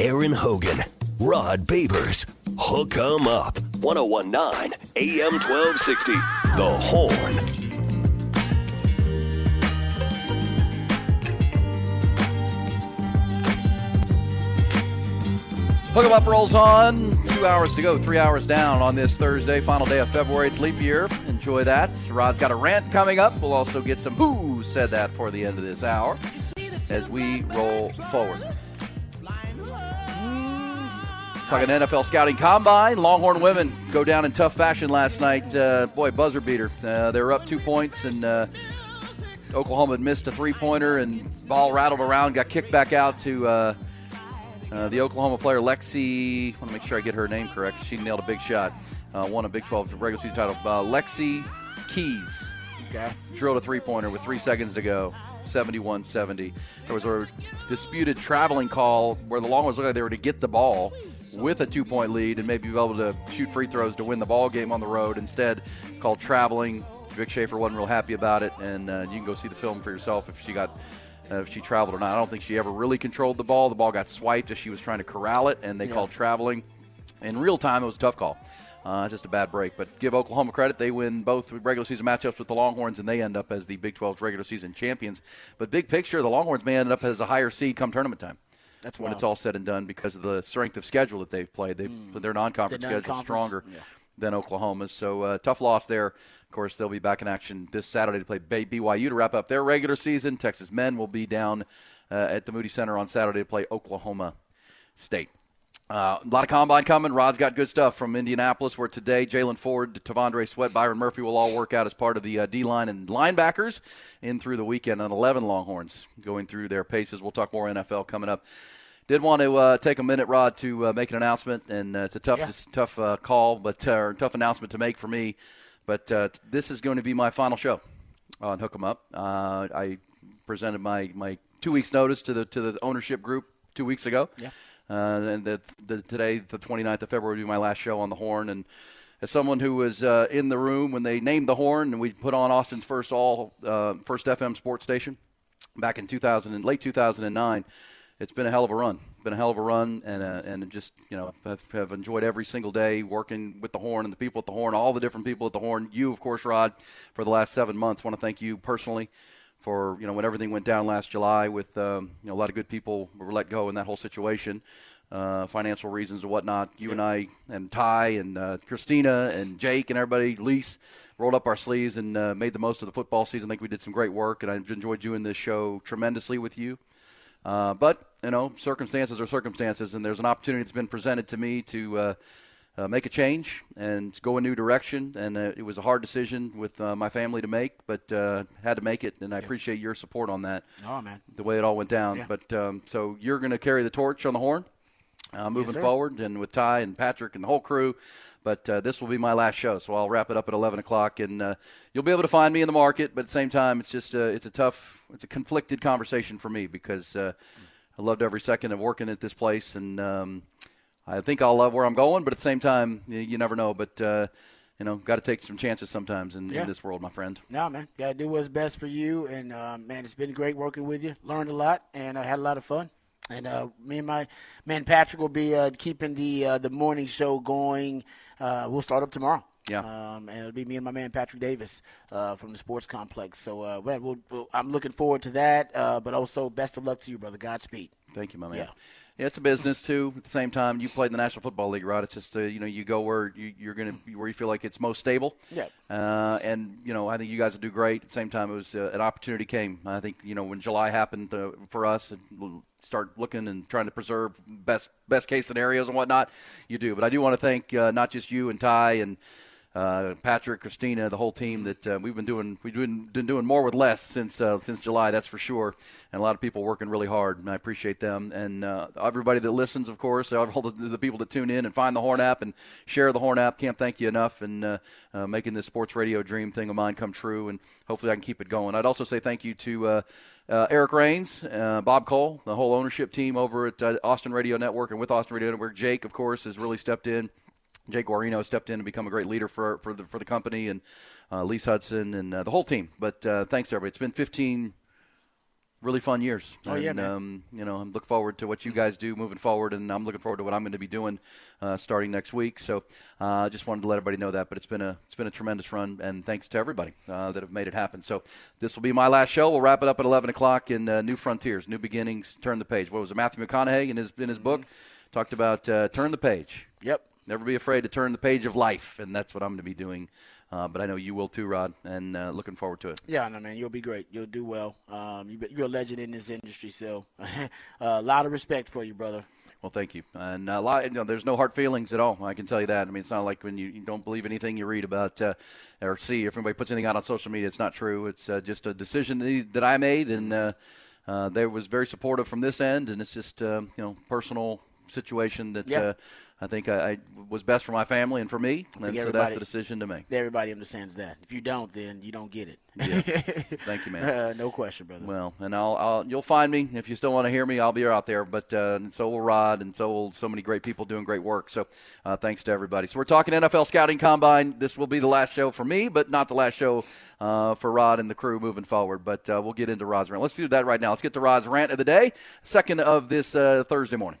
Aaron Hogan, Rod Babers, Hook 'em Up, 1019 AM 1260, The Horn. Hook 'em up rolls on. Two hours to go, three hours down on this Thursday, final day of February. It's leap year. Enjoy that. Rod's got a rant coming up. We'll also get some who said that for the end of this hour as we roll forward. Talking NFL scouting combine, Longhorn women go down in tough fashion last night. Uh, boy, buzzer beater. Uh, they were up two points, and uh, Oklahoma had missed a three pointer, and ball rattled around, got kicked back out to uh, uh, the Oklahoma player Lexy. I want to make sure I get her name correct. She nailed a big shot, uh, won a Big 12 regular season title. Uh, Lexy Keys Okay. drilled a three pointer with three seconds to go. 71 70. There was a disputed traveling call where the Longhorns looked like they were to get the ball with a two point lead and maybe be able to shoot free throws to win the ball game on the road. Instead, called traveling. Vic Schaefer wasn't real happy about it, and uh, you can go see the film for yourself if she got. Uh, if she traveled or not, I don't think she ever really controlled the ball. The ball got swiped as she was trying to corral it, and they Yeah. called traveling. In real time, it was a tough call. Uh, just a bad break. But give Oklahoma credit. They win both regular season matchups with the Longhorns, and they end up as the Big 12's regular season champions. But big picture, the Longhorns may end up as a higher seed come tournament time. That's when wild. it's all said and done because of the strength of schedule that they've played. They their non-conference The schedule stronger yeah. than Oklahoma's. So uh, tough loss there. Of course, they'll be back in action this Saturday to play BYU to wrap up their regular season. Texas men will be down uh, at the Moody Center on Saturday to play Oklahoma State. Uh, a lot of combine coming. Rod's got good stuff from Indianapolis, where today Jaylan Ford, T'Vondre Sweat, Byron Murphy will all work out as part of the uh, D line and linebackers in through the weekend. And 11 Longhorns going through their paces. We'll talk more NFL coming up. Did want to uh, take a minute, Rod, to uh, make an announcement, and uh, it's a tough, Yeah. tough uh, call, but uh, tough announcement to make for me. But uh, this is going to be my final show on Hook 'Em Up. Uh, I presented my, my two weeks notice to the to the ownership group two weeks ago. Yeah. Uh, and the, the, today, the 29th of February, will be my last show on the Horn. And as someone who was uh, in the room when they named the Horn, and we put on Austin's first all uh, first FM sports station back in 2000 and late 2009. It's been a hell of a run. Been a hell of a run, and uh, and just you know have, have enjoyed every single day working with the Horn and the people at the Horn, all the different people at the Horn. You, of course, Rod, for the last seven months. Want to thank you personally for you know when everything went down last July with um, you know a lot of good people were let go in that whole situation, uh, financial reasons and whatnot. You and I and Ty and uh, Christina and Jake and everybody, Lise, rolled up our sleeves and uh, made the most of the football season. I think we did some great work, and I've enjoyed doing this show tremendously with you. Uh, but you know, circumstances are circumstances, and there's an opportunity that's been presented to me to uh, make a change and go a new direction. And uh, it was a hard decision with uh, my family to make, but uh, had to make it. And I appreciate your support on that. Oh man. The way it all went down. Yeah. But um, so you're going to carry the torch on the horn, uh, moving sir. forward, and with Ty and Patrick and the whole crew. But uh, this will be my last show, so I'll wrap it up at 11 o'clock, and uh, you'll be able to find me in the market. But at the same time, it's just uh, it's a tough, it's a conflicted conversation for me because uh, I loved every second of working at this place, and um, I think I'll love where I'm going. But at the same time, you, you never know. But uh, you know, got to take some chances sometimes in, Yeah. in this world, my friend. No, man. Gotta do what's best for you. And uh, man, it's been great working with you. Learned a lot, and I had a lot of fun. And uh, me and my man Patrick will be uh, keeping the uh, the morning show going. Uh, we'll start up tomorrow. Yeah. Um, and it'll be me and my man Patrick Davis uh, from the Sports Complex. So, uh, we'll, we'll, I'm looking forward to that. Uh, but also, best of luck to you, brother. Godspeed. Thank you, my man. Yeah. Yeah, it's a business too. At the same time, you played in the National Football League, right? It's just uh, you know you go where you, you're going to where you feel like it's most stable. Yeah. Uh, and you know I think you guys will do great. At the same time, it was uh, an opportunity came. I think you know when July happened uh, for us, start looking and trying to preserve best best case scenarios and whatnot. You do, but I do want to thank uh, not just you and Ty and. Uh, Patrick, Christina, the whole team that uh, we've been doing, we've been, been doing more with less since uh, since July, that's for sure. And a lot of people working really hard, and I appreciate them. And uh, everybody that listens, of course, all the, the people that tune in and find the Horn app and share the Horn app. Can't thank you enough, and uh, making this sports radio dream thing of mine come true. And hopefully, I can keep it going. I'd also say thank you to. Uh, Eric Rains, uh, Bob Cole, the whole ownership team over at uh, Austin Radio Network, and with Austin Radio Network, Jake, of course, has really stepped in. Jake Guarino stepped in to become a great leader for for the for the company, and uh, Lise Hudson and uh, the whole team. But uh, thanks to everybody. It's been 15, really fun years. Oh, yeah, and, man. Um, you know, I'm looking forward to what you guys do moving forward, and I'm looking forward to what I'm going to be doing uh, starting next week. So, I uh, just wanted to let everybody know that. But it's been a it's been a tremendous run, and thanks to everybody uh, that have made it happen. So, this will be my last show. We'll wrap it up at 11 o'clock in uh, New Frontiers, New Beginnings, Turn the Page. What was it? Matthew McConaughey in his in his book talked about uh, turn the page. Yep. Never be afraid to turn the page of life, and that's what I'm going to be doing. Uh, but I know you will too, Rod, and uh, looking forward to it. Yeah, no, man, you'll be great. You'll do well. Um, you, you're a legend in this industry, so a lot of respect for you, brother. Well, thank you. And a lot, you know, there's no hard feelings at all. I can tell you that. I mean, it's not like when you, you don't believe anything you read about uh, or see. If anybody puts anything out on social media, it's not true. It's uh, just a decision that I made, and uh, uh, they was very supportive from this end. And it's just, uh, you know, personal situation that Yeah. I think I, I was best for my family and for me. And so that's the decision to make. Everybody understands that. If you don't, then you don't get it. Yeah. Thank you, man. Uh, no question, brother. Well, and I'll, I'll you'll find me if you still want to hear me. I'll be out there, but uh, and so will Rod, and so will so many great people doing great work. So, uh, thanks to everybody. So we're talking NFL scouting combine. This will be the last show for me, but not the last show uh, for Rod and the crew moving forward. But uh, we'll get into Rod's rant. Let's do that right now. Let's get to Rod's rant of the day, second of this uh, Thursday morning.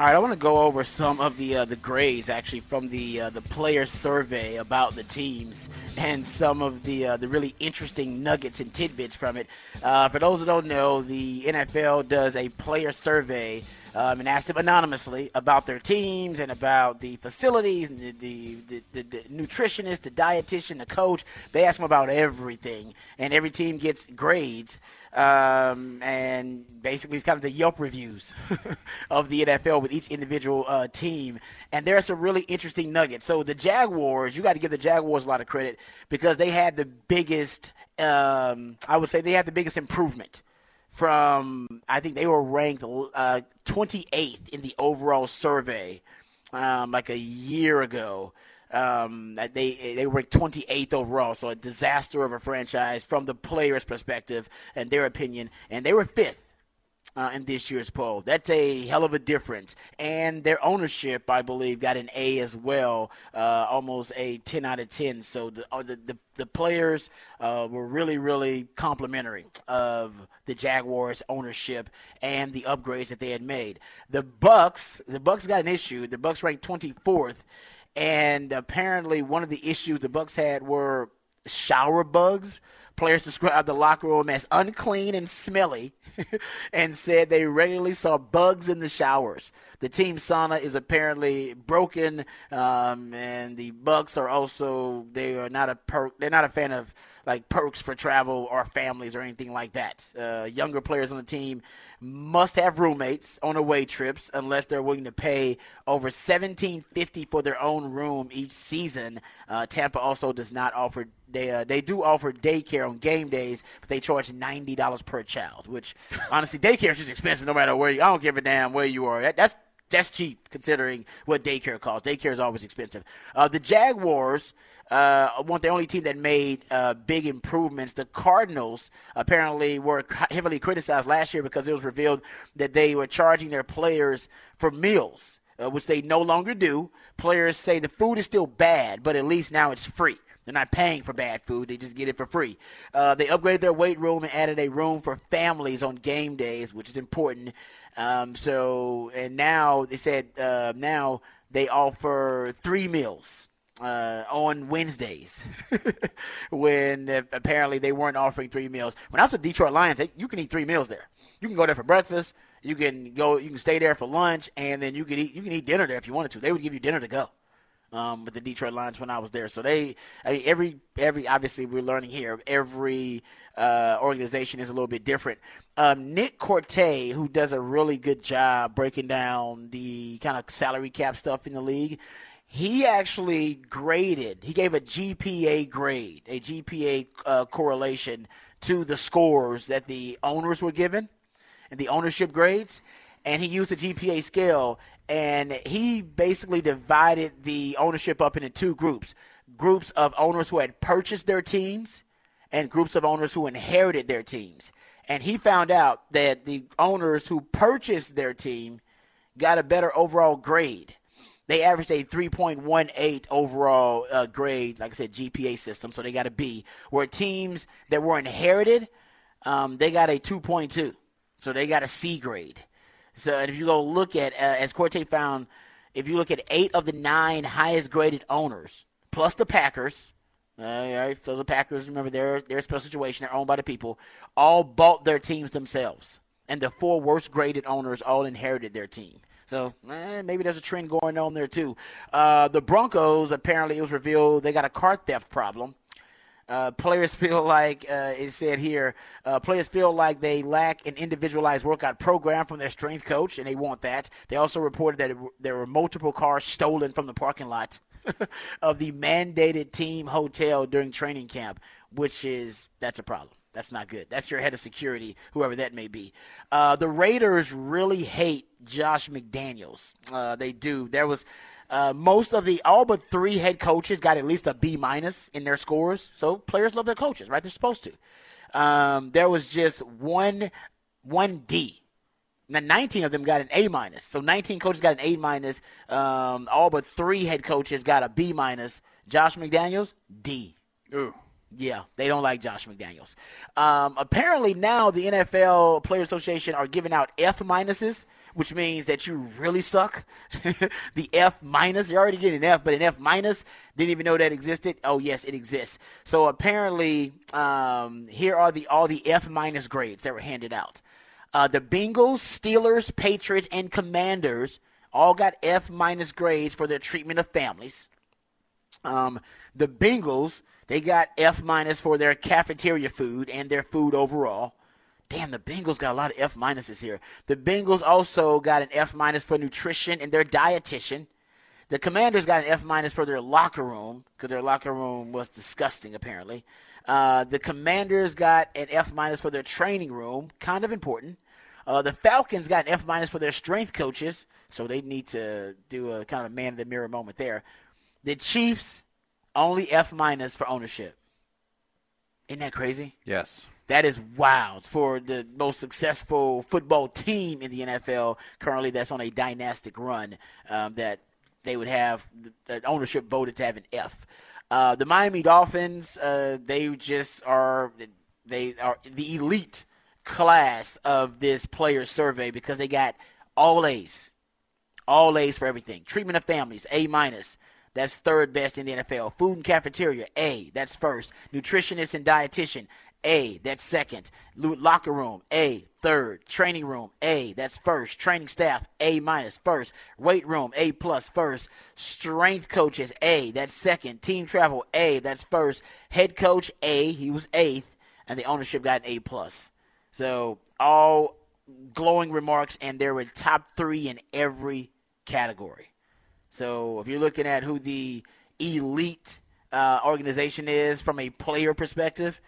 All right, I want to go over some of the uh, the grades actually from the uh, the player survey about the teams and some of the uh, the really interesting nuggets and tidbits from it. Uh, for those who don't know, the NFL does a player survey um, and asks them anonymously about their teams and about the facilities and the the, the, the, the nutritionist, the dietitian, the coach. They ask them about everything, and every team gets grades. Um, and basically, it's kind of the Yelp reviews of the NFL with each individual uh, team. And there are some really interesting nuggets. So the Jaguars, you got to give the Jaguars a lot of credit because they had the biggest. Um, I would say they had the biggest improvement from. I think they were ranked uh, 28th in the overall survey, um, like a year ago. Um, they they ranked 28th overall, so a disaster of a franchise from the players' perspective and their opinion, and they were fifth uh, in this year's poll. That's a hell of a difference. And their ownership, I believe, got an A as well, uh, almost a 10 out of 10. So the uh, the, the, the players uh, were really, really complimentary of the Jaguars' ownership and the upgrades that they had made. The Bucks, the Bucks got an issue. The Bucks ranked 24th, and apparently one of the issues the Bucks had were shower bugs. Players described the locker room as unclean and smelly and said they regularly saw bugs in the showers. The team sauna is apparently broken, um, and the Bucks are also they are not a perk. They're not a fan of like perks for travel or families or anything like that. Uh, younger players on the team must have roommates on away trips unless they're willing to pay over seventeen fifty for their own room each season. Uh, Tampa also does not offer they uh, they do offer daycare on game days, but they charge ninety dollars per child. Which honestly, daycare is just expensive no matter where you. I don't give a damn where you are. That, that's that's cheap considering what daycare costs. Daycare is always expensive. Uh, the Jaguars uh, the only team that made uh, big improvements. The Cardinals apparently were heavily criticized last year because it was revealed that they were charging their players for meals, uh, which they no longer do. Players say the food is still bad, but at least now it's free. They're not paying for bad food; they just get it for free. Uh, they upgraded their weight room and added a room for families on game days, which is important. Um, so, and now they said uh, now they offer three meals uh, on Wednesdays when uh, apparently they weren't offering three meals. When I was with Detroit Lions, you can eat three meals there. You can go there for breakfast. You can go. You can stay there for lunch, and then you can eat. You can eat dinner there if you wanted to. They would give you dinner to go. Um, with the Detroit Lions when I was there, so they, I mean, every every obviously we're learning here. Every uh, organization is a little bit different. Um, Nick Korte, who does a really good job breaking down the kind of salary cap stuff in the league, he actually graded, he gave a GPA grade, a GPA uh, correlation to the scores that the owners were given and the ownership grades. and he used a GPA scale, and he basically divided the ownership up into two groups: groups of owners who had purchased their teams, and groups of owners who inherited their teams. And he found out that the owners who purchased their team got a better overall grade. They averaged a 3.18 overall uh, grade, like I said, GPA system, so they got a B. Where teams that were inherited, um, they got a 2.2, so they got a C grade. So if you go look at, uh, as Korte found, if you look at eight of the nine highest graded owners, plus the Packers, uh, all right, so the Packers, remember, they're a special situation. They're owned by the people. All bought their teams themselves. And the four worst graded owners all inherited their team. So eh, maybe there's a trend going on there, too. Uh, the Broncos, apparently, it was revealed they got a car theft problem. Uh, players feel like uh, it said here. Uh, players feel like they lack an individualized workout program from their strength coach, and they want that. They also reported that it, there were multiple cars stolen from the parking lot of the mandated team hotel during training camp, which is that's a problem. That's not good. That's your head of security, whoever that may be. Uh, the Raiders really hate Josh McDaniels. Uh, they do. There was uh, most of the all but three head coaches got at least a B minus in their scores. So players love their coaches, right? They're supposed to. Um, there was just one one D. Now, 19 of them got an A minus. So 19 coaches got an A minus. Um, all but three head coaches got a B minus. Josh McDaniels, D. Ooh. Yeah, they don't like Josh McDaniels. Um, apparently now the NFL Player Association are giving out F minuses, which means that you really suck. the F minus, you're already getting an F, but an F minus didn't even know that existed. Oh yes, it exists. So apparently, um, here are the all the F minus grades that were handed out. Uh, the Bengals, Steelers, Patriots, and Commanders all got F minus grades for their treatment of families. Um, the Bengals, they got F minus for their cafeteria food and their food overall. Damn, the Bengals got a lot of F minuses here. The Bengals also got an F minus for nutrition and their dietitian. The Commanders got an F minus for their locker room because their locker room was disgusting, apparently. Uh, the Commanders got an F minus for their training room, kind of important. Uh, the Falcons got an F minus for their strength coaches, so they need to do a kind of man in the mirror moment there. The Chiefs only F minus for ownership. Isn't that crazy? Yes. That is wild for the most successful football team in the NFL currently. That's on a dynastic run. Um, that they would have the ownership voted to have an F. Uh, the Miami Dolphins, uh, they just are they are the elite class of this player survey because they got all A's, all A's for everything. Treatment of families, A minus. That's third best in the NFL. Food and cafeteria, A. That's first. Nutritionist and dietitian, A. That's second. Locker room, A. Third. Training room, A. That's first. Training staff, A minus first. Weight room, A plus first. Strength coaches, A. That's second. Team travel, A. That's first. Head coach, A. He was eighth, and the ownership got an A plus. So all glowing remarks, and they were top three in every category. So if you're looking at who the elite uh, organization is from a player perspective,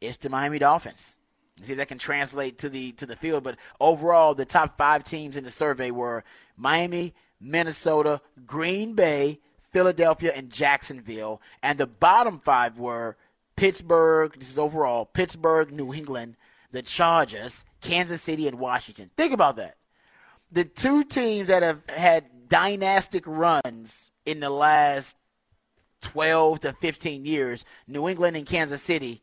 it's the Miami Dolphins. See if that can translate to the to the field. But overall, the top five teams in the survey were Miami, Minnesota, Green Bay, Philadelphia, and Jacksonville. And the bottom five were Pittsburgh. This is overall Pittsburgh, New England, the Chargers, Kansas City, and Washington. Think about that. The two teams that have had dynastic runs in the last 12 to 15 years, New England and Kansas City,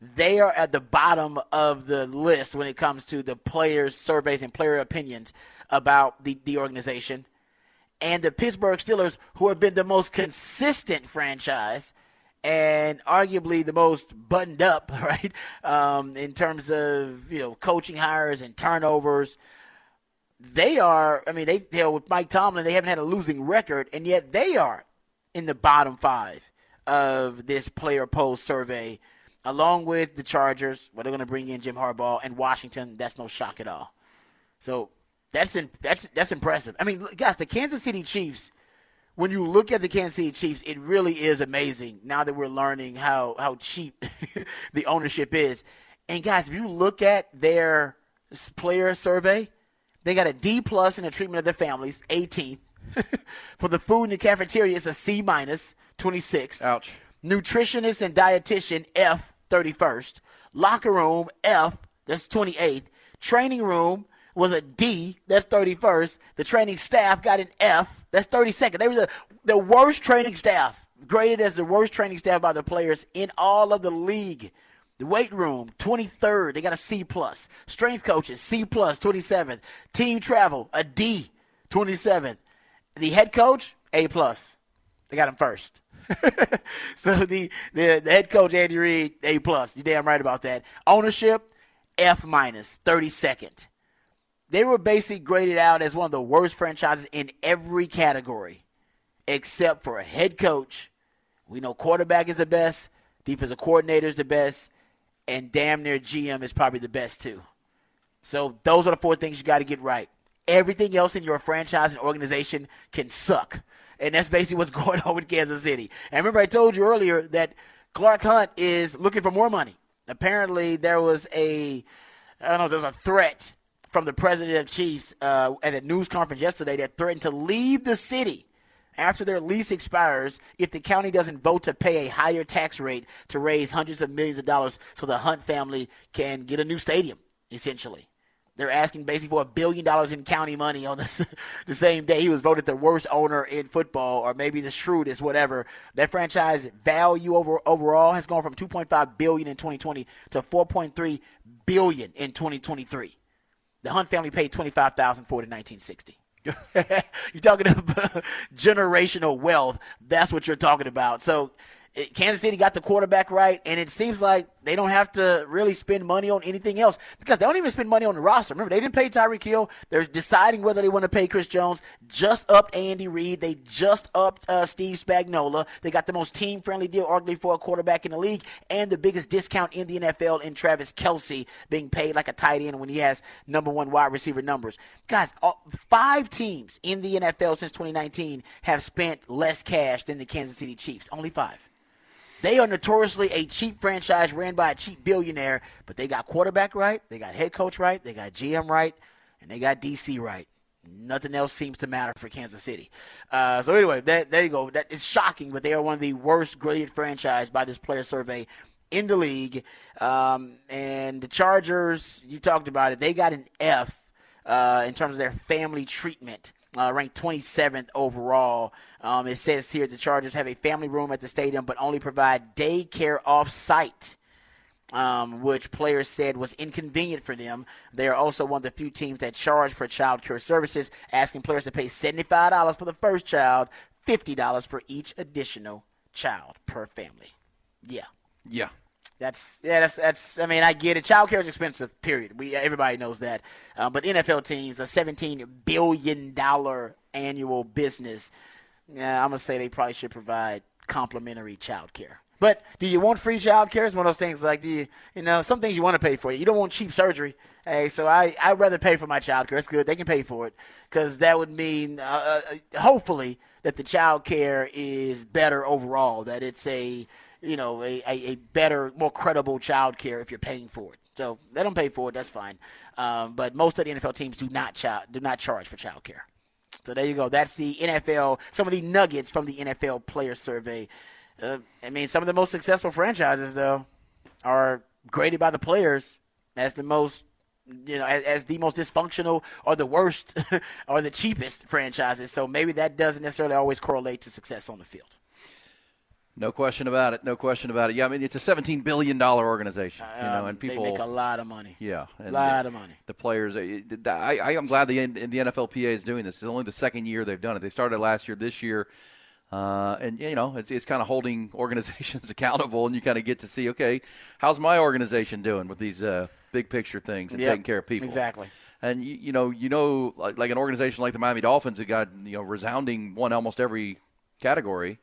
they are at the bottom of the list when it comes to the players' surveys and player opinions about the, the organization. And the Pittsburgh Steelers, who have been the most consistent franchise and arguably the most buttoned up, right, um, in terms of you know coaching hires and turnovers they are. I mean, they know, with Mike Tomlin, they haven't had a losing record, and yet they are in the bottom five of this player poll survey, along with the Chargers. Where they're going to bring in Jim Harbaugh and Washington. That's no shock at all. So that's in, that's that's impressive. I mean, guys, the Kansas City Chiefs. When you look at the Kansas City Chiefs, it really is amazing. Now that we're learning how how cheap the ownership is, and guys, if you look at their player survey They got a D plus in the treatment of their families, 18th. For the food in the cafeteria, it's a C minus, 26. Ouch. Nutritionist and dietitian, F, 31st. Locker room, F, that's 28th. Training room was a D, that's 31st. The training staff got an F, that's 32nd. They were the, the worst training staff, graded as the worst training staff by the players in all of the league. The weight room, 23rd, they got a C plus. Strength coaches, C plus, 27th. Team travel, a D, 27th. The head coach, A plus. They got him first. so the, the the head coach Andy Reid, A plus. You damn right about that. Ownership, F minus, 32nd. They were basically graded out as one of the worst franchises in every category, except for a head coach. We know quarterback is the best, defensive coordinator is the best, and damn near GM is probably the best too. So those are the four things you got to get right. Everything else in your franchise and organization can suck. And that's basically what's going on with Kansas City. And remember, I told you earlier that Clark Hunt is looking for more money. Apparently, there was a, I don't know, there's a threat from the president of Chiefs uh, at a news conference yesterday that threatened to leave the city after their lease expires if the county doesn't vote to pay a higher tax rate to raise hundreds of millions of dollars so the Hunt family can get a new stadium, essentially. They're asking basically for a billion dollars in county money on this, the same day he was voted the worst owner in football, or maybe the shrewdest, whatever. That franchise value over overall has gone from 2.5 billion in 2020 to 4.3 billion in 2023. The Hunt family paid 25,000 for it in 1960. you're talking about generational wealth. That's what you're talking about. So Kansas City got the quarterback right, and it seems like they don't have to really spend money on anything else because they don't even spend money on the roster. Remember, they didn't pay Tyreek Hill. They're deciding whether they want to pay Chris Jones. Just upped Andy Reid. They just upped uh, Steve Spagnuolo. They got the most team-friendly deal, arguably, for a quarterback in the league, and the biggest discount in the NFL in Travis Kelce being paid like a tight end when he has number one wide receiver numbers. Guys, five teams in the NFL since 2019 have spent less cash than the Kansas City Chiefs. Only five. They are notoriously a cheap franchise ran by a cheap billionaire, but they got quarterback right, they got head coach right, they got GM right, and they got DC right. Nothing else seems to matter for Kansas City. Uh, so anyway, that, there you go. That is shocking, but they are one of the worst graded franchise by this player survey in the league. Um, and the Chargers, you talked about it. They got an F uh, in terms of their family treatment uh, ranked 27th overall. Um, it says here the Chargers have a family room at the stadium, but only provide daycare off site. Um, which players said was inconvenient for them. They are also one of the few teams that charge for child care services, asking players to pay $75 for the first child, $50 for each additional child per family. Yeah. Yeah. That's yeah. That's that's. I mean, I get it. Child care is expensive. Period. We everybody knows that. Um, but NFL teams, a seventeen billion dollar annual business. Yeah, I'm gonna say they probably should provide complimentary child care. But do you want free child care? It's one of those things like, do you, you know, some things you want to pay for. You don't want cheap surgery. Hey, so I, I'd rather pay for my child care. It's good. They can pay for it because that would mean, uh, uh, hopefully, that the child care is better overall, that it's a, you know, a, a, a better, more credible child care if you're paying for it. So let them pay for it. That's fine. Um, but most of the NFL teams do not child, do not charge for child care. So there you go. That's the NFL. Some of the nuggets from the NFL player survey. Uh, I mean, some of the most successful franchises though are graded by the players as the most, you know, as, as the most dysfunctional or the worst or the cheapest franchises. So maybe that doesn't necessarily always correlate to success on the field. No question about it. No question about it. Yeah, I mean it's a seventeen billion dollar organization, you know, Um, and people they make a lot of money. Yeah, a lot the, of money. The players, uh, I, I am glad the the NFLPA is doing this. It's only the second year they've done it. They started last year, this year, uh, and you know it's it's kind of holding organizations accountable, and you kind of get to see, okay, how's my organization doing with these uh, big picture things and Yep, taking care of people exactly. And you, you know, you know, like, like an organization like the Miami Dolphins that got you know resounding one almost every category.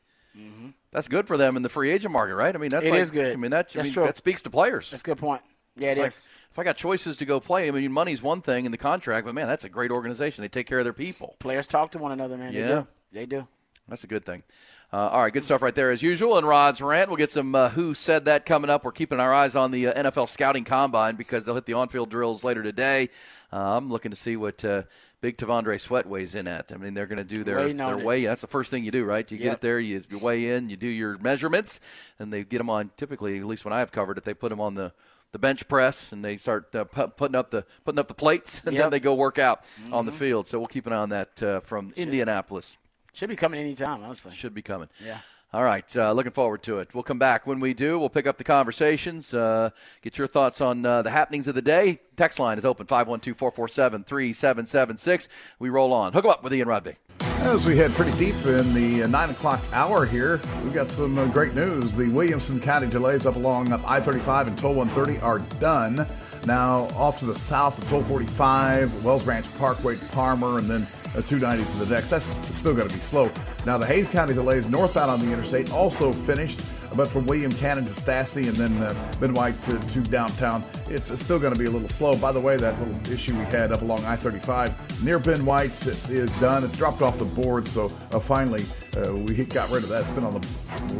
That's good for them in the free agent market, right? I mean, that's Mm-hmm. It like, is good. I mean, that I mean, that speaks to players. That's a good point. Yeah, it It's is. if I got choices to go play, I mean, money's one thing in the contract, but man, that's a great organization. They take care of their people. Players talk to one another, man. They Yeah. do. They do. That's a good thing. Uh, all right, good stuff right there as usual. And Rod's rant, we'll get some uh, who said that coming up. We're keeping our eyes on the uh, NFL scouting combine because they'll hit the on-field drills later today. Uh, I'm looking to see what uh, Big T'Vondre Sweat weighs in at. I mean, they're going to do their Weighing on their weigh. That's the first thing you do, right? You get it there, you, you weigh in, you do your measurements, and they get them on. Typically, at least when I have covered it, they put them on the the bench press and they start uh, pu- putting up the putting up the plates, and then Yep. Mm-hmm. they go work out on the field. So we'll keep an eye on that uh, from Indianapolis. Should be coming anytime, honestly. Should be coming. Yeah. All right, uh, looking forward to it. We'll come back when we do. We'll pick up the conversations, uh, get your thoughts on uh, the happenings of the day. Text line is open 512 447 3776. We roll on. Hook 'em up with Ian Rodby. As we head pretty deep in the uh, 9 o'clock hour here, we've got some uh, great news. The Williamson County delays up along I 35 and Toll 130 are done. Now, off to the south, the Toll 45, Wells Branch Parkway, Palmer, and then uh, 290 to the decks. That's still going to be slow. Now, the Hays County delays northbound on the interstate also finished, but from William Cannon to Stassney and then uh, Ben White to, to downtown, it's, still going to be a little slow. By the way, that little issue we had up along I 35 near Ben White is done. It dropped off the board, so uh, finally uh, we got rid of that. It's been on the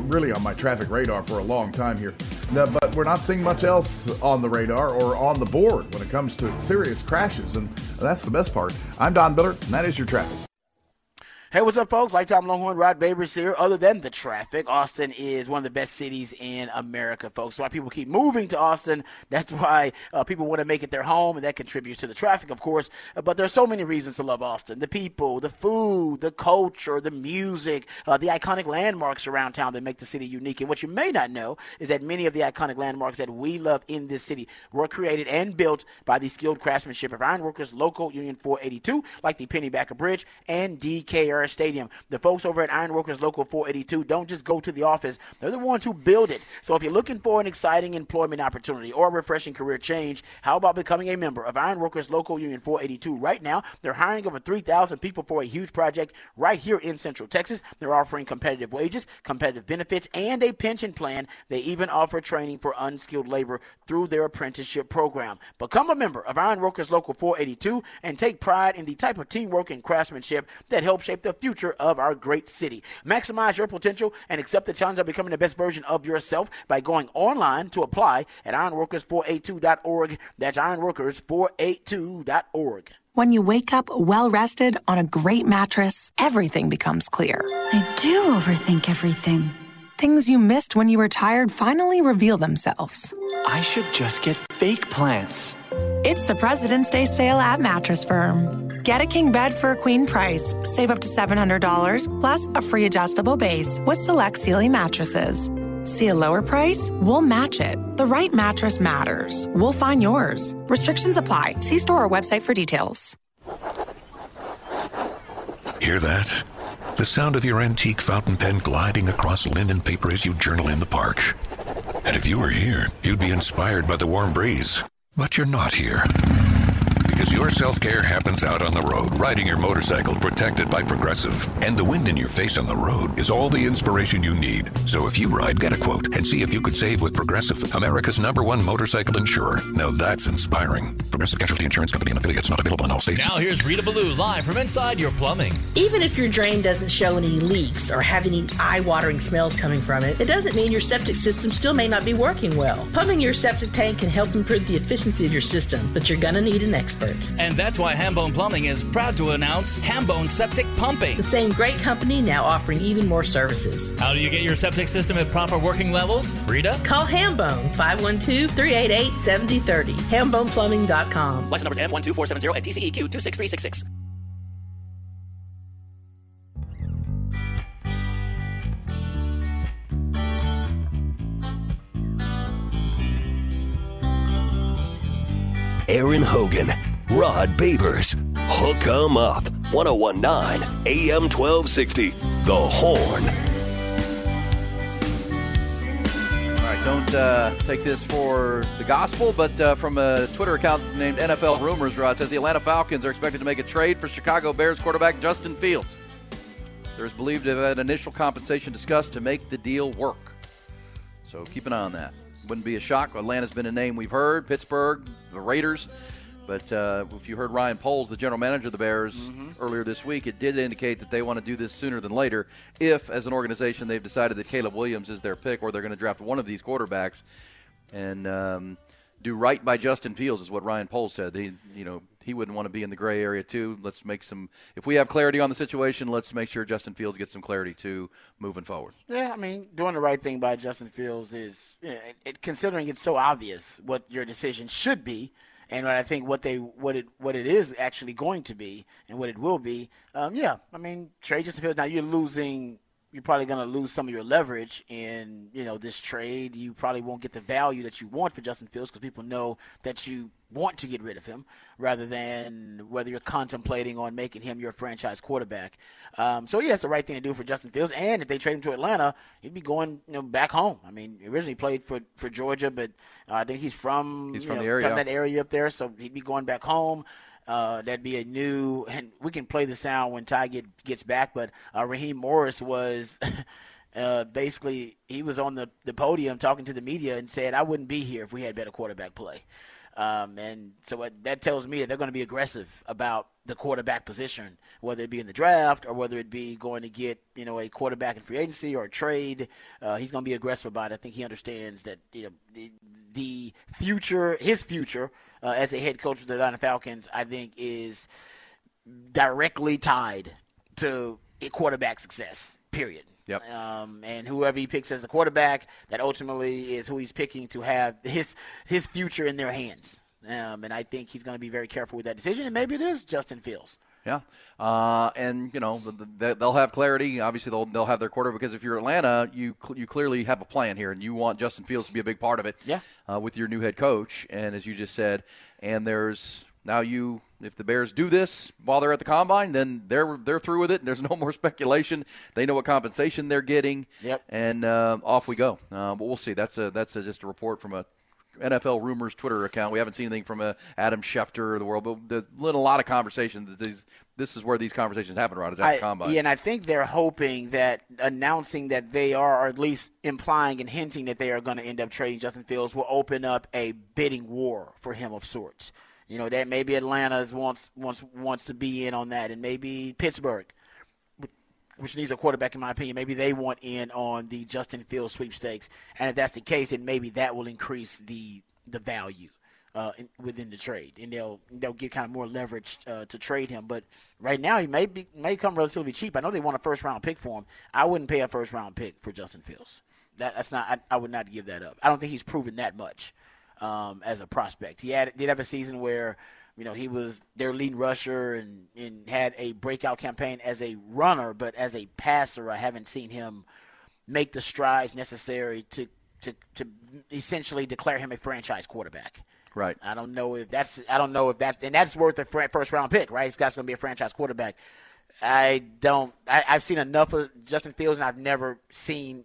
really on my traffic radar for a long time here. No, but we're not seeing much else on the radar or on the board when it comes to serious crashes, and that's the best part. I'm Don Biller, and that is your traffic. Hey, what's up, folks? Lifetime Longhorn Rod Babers here. Other than the traffic, Austin is one of the best cities in America, folks. So why people keep moving to Austin. That's why uh, people want to make it their home, and that contributes to the traffic, of course. Uh, but there's so many reasons to love Austin: the people, the food, the culture, the music, uh, the iconic landmarks around town that make the city unique. And what you may not know is that many of the iconic landmarks that we love in this city were created and built by the skilled craftsmanship of ironworkers local Union 482, like the Pennybacker Bridge and DKR Stadium. The folks over at Ironworkers Local 482 don't just go to the office, they're the ones who build it. So if you're looking for an exciting employment opportunity or a refreshing career change, how about becoming a member of Ironworkers Local Union 482 right now? They're hiring over 3,000 people for a huge project right here in Central Texas. They're offering competitive wages, competitive benefits, and a pension plan. They even offer training for unskilled labor through their apprenticeship program. Become a member of Ironworkers Local 482 and take pride in the type of teamwork and craftsmanship that help shape the future of our great city. Maximize your potential and accept the challenge of becoming the best version of yourself by going online to apply at ironworkers482.org. That's ironworkers482.org. When you wake up well rested on a great mattress, everything becomes clear. I do overthink everything. Things you missed when you were tired finally reveal themselves. I should just get fake plants. It's the President's Day sale at Mattress Firm. Get a king bed for a queen price. Save up to $700 plus a free adjustable base with select Sealy mattresses. See a lower price? We'll match it. The right mattress matters. We'll find yours. Restrictions apply. See store or website for details. Hear that? The sound of your antique fountain pen gliding across linen paper as you journal in the park. And if you were here, you'd be inspired by the warm breeze. But you're not here. Because your self care happens out on the road, riding your motorcycle protected by Progressive. And the wind in your face on the road is all the inspiration you need. So if you ride, get a quote and see if you could save with Progressive, America's number one motorcycle insurer. Now that's inspiring. Progressive Casualty Insurance Company and affiliates not available in all states. Now here's Rita Ballou live from inside your plumbing. Even if your drain doesn't show any leaks or have any eye-watering smells coming from it, it doesn't mean your septic system still may not be working well. Pumping your septic tank can help improve the efficiency of your system, but you're gonna need an expert. And that's why Hambone Plumbing is proud to announce Hambone Septic Pumping. The same great company now offering even more services. How do you get your septic system at proper working levels? Rita? Call Hambone 512-388-7030. HambonePlumbing.com. License numbers M12470 and TCEQ 26366. Aaron Hogan, Rod Babers, Hook 'em Up, 1019 AM 1260, The Horn. All right, don't uh, take this for the gospel, but uh, from a Twitter account named NFL Rumors, Rod says the Atlanta Falcons are expected to make a trade for Chicago Bears quarterback Justin Fields. There is believed to have had initial compensation discussed to make the deal work. So keep an eye on that. Wouldn't be a shock. Atlanta's been a name we've heard. Pittsburgh, the Raiders. But uh, if you heard Ryan Poles, the general manager of the Bears, Mm-hmm. earlier this week, it did indicate that they want to do this sooner than later. If, as an organization, they've decided that Caleb Williams is their pick, or they're going to draft one of these quarterbacks, and um, do right by Justin Fields, is what Ryan Poles said. He, you know, he wouldn't want to be in the gray area too. Let's make some. If we have clarity on the situation, let's make sure Justin Fields gets some clarity too, moving forward. Yeah, I mean, doing the right thing by Justin Fields is, you know, it, it, considering it's so obvious what your decision should be, and I think what they what it what it is actually going to be, and what it will be. Um, yeah, I mean, trade Justin Fields. Now you're losing. You're probably going to lose some of your leverage in you know this trade. You probably won't get the value that you want for Justin Fields because people know that you want to get rid of him rather than whether you're contemplating on making him your franchise quarterback. Um, so yeah, it's the right thing to do for Justin Fields. And if they trade him to Atlanta, he'd be going you know back home. I mean, originally played for for Georgia, but uh, I think he's from He's from know, the area. from that area up there, so he'd be going back home. Uh, that'd be a new, and we can play the sound when Ty get, gets back. But uh, Raheem Morris was uh, basically he was on the, the podium talking to the media and said, "I wouldn't be here if we had better quarterback play." Um, and so what, that tells me that they're going to be aggressive about the quarterback position, whether it be in the draft or whether it be going to get you know a quarterback in free agency or a trade. Uh, he's going to be aggressive about it. I think he understands that you know the, the future, his future uh, as a head coach of the Atlanta Falcons, I think is directly tied to a quarterback success. Period. Yep. Um, and whoever he picks as a quarterback, that ultimately is who he's picking to have his his future in their hands. Um, and I think he's going to be very careful with that decision. And maybe it is Justin Fields. Yeah, uh, and you know the, the, they'll have clarity. Obviously, they'll they'll have their quarter because if you're Atlanta, you you clearly have a plan here, and you want Justin Fields to be a big part of it. Yeah. Uh, with your new head coach, and as you just said, and there's now you if the Bears do this while they're at the combine, then they're they're through with it. And there's no more speculation. They know what compensation they're getting. Yep. And uh, off we go. Uh, but we'll see. That's a that's a, just a report from a NFL rumors Twitter account. We haven't seen anything from uh, Adam Schefter or the world, but there's been a lot of conversations. that These, this is where these conversations happen, Rod, is at I, the combine. yeah, and I think they're hoping that announcing that they are, or at least implying and hinting that they are going to end up trading Justin Fields, will open up a bidding war for him of sorts. You know that maybe Atlanta wants wants wants to be in on that, and maybe Pittsburgh, which needs a quarterback in my opinion, maybe they want in on the Justin Fields sweepstakes. And if that's the case, then maybe that will increase the the value uh, in, within the trade, and they'll they'll get kind of more leverage uh, to trade him. But right now, he may be may come relatively cheap. I know they want a first round pick for him. I wouldn't pay a first round pick for Justin Fields. That, that's not. I, I would not give that up. I don't think he's proven that much um, as a prospect. He had did have a season where you know he was their leading rusher and, and had a breakout campaign as a runner, but as a passer, I haven't seen him make the strides necessary to to to essentially declare him a franchise quarterback. Right. I don't know if that's. I don't know if that's and that's worth a fr- first round pick, right? This guy's going to be a franchise quarterback. I don't. I, I've seen enough of Justin Fields, and I've never seen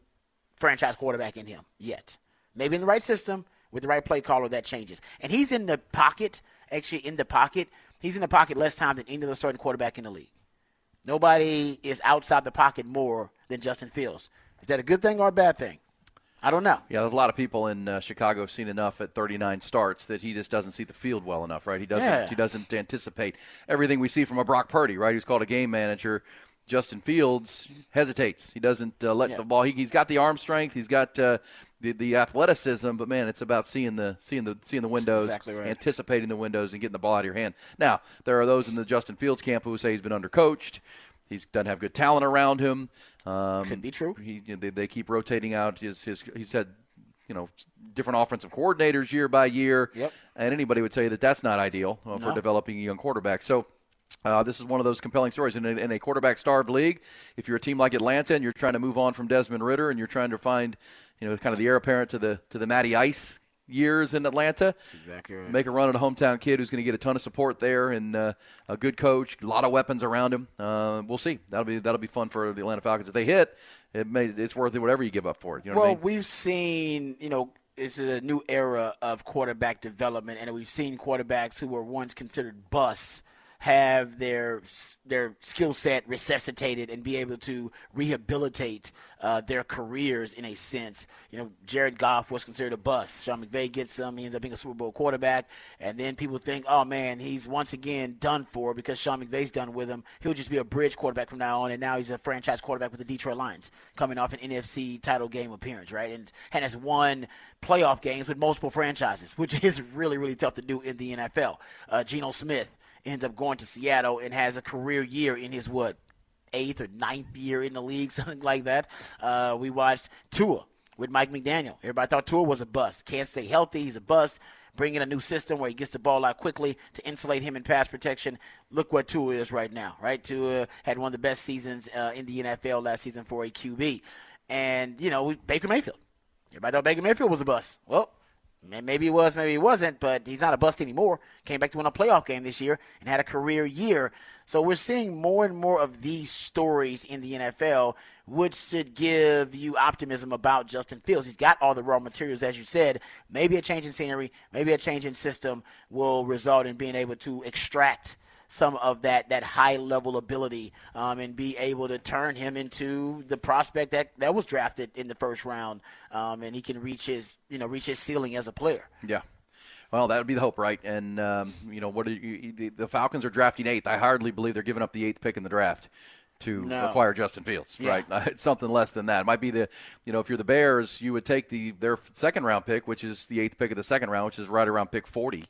franchise quarterback in him yet. Maybe in the right system with the right play caller, that changes. And he's in the pocket. Actually, in the pocket, he's in the pocket less time than any other starting quarterback in the league. Nobody is outside the pocket more than Justin Fields. Is that a good thing or a bad thing? I don't know. Yeah, there's a lot of people in uh, Chicago have seen enough at 39 starts that he just doesn't see the field well enough, right? He doesn't. Yeah. He doesn't anticipate everything we see from a Brock Purdy, right? Who's called a game manager. Justin Fields hesitates. He doesn't uh, let Yeah. the ball. He, he's got the arm strength. He's got uh, the the athleticism. But man, it's about seeing the seeing the seeing the windows, exactly right. anticipating the windows, and getting the ball out of your hand. Now there are those in the Justin Fields camp who say he's been undercoached. He doesn't have good talent around him. Um, Could be true. He, they, they keep rotating out his his. He's had you know different offensive coordinators year by year. Yep. And anybody would tell you that that's not ideal uh, for No. developing a young quarterback. So. Uh, this is one of those compelling stories in a, in a quarterback-starved league. If you're a team like Atlanta and you're trying to move on from Desmond Ridder and you're trying to find, you know, kind of the heir apparent to the to the Matty Ice years in Atlanta, exactly right. make a run at a hometown kid who's going to get a ton of support there and uh, a good coach, a lot of weapons around him. Uh, we'll see. That'll be that'll be fun for the Atlanta Falcons. If they hit, it may, it's worth it whatever you give up for it. You know well, what I mean? we've seen, you know, it's a new era of quarterback development, and we've seen quarterbacks who were once considered busts have their their skill set resuscitated and be able to rehabilitate uh, their careers in a sense. You know, Jared Goff was considered a bust. Sean McVay gets him. He ends up being a Super Bowl quarterback. And then people think, oh, man, he's once again done for because Sean McVay's done with him. He'll just be a bridge quarterback from now on. And now he's a franchise quarterback with the Detroit Lions coming off an NFC title game appearance, right? And, and has won playoff games with multiple franchises, which is really, really tough to do in the NFL. Uh, Geno Smith ends up going to Seattle and has a career year in his what eighth or ninth year in the league, something like that. Uh, we watched Tua with Mike McDaniel. Everybody thought Tua was a bust. Can't stay healthy. He's a bust. Bring in a new system where he gets the ball out quickly to insulate him in pass protection. Look what Tua is right now, right? Tua had one of the best seasons uh, in the NFL last season for a QB. And, you know, Baker Mayfield. Everybody thought Baker Mayfield was a bust. Well, Maybe he was, maybe he wasn't, but he's not a bust anymore. Came back to win a playoff game this year and had a career year. So we're seeing more and more of these stories in the NFL, which should give you optimism about Justin Fields. He's got all the raw materials, as you said. Maybe a change in scenery, maybe a change in system will result in being able to extract some of that that high level ability um, and be able to turn him into the prospect that, that was drafted in the first round, um, and he can reach his you know reach his ceiling as a player. Yeah. Well, that would be the hope, right? And um, you know, what you, the, the, Falcons are drafting eighth. I hardly believe they're giving up the eighth pick in the draft to no. acquire Justin Fields, yeah. right? It's something less than that. It might be the, you know, if you're the Bears, you would take the their second round pick, which is the eighth pick of the second round, which is right around pick forty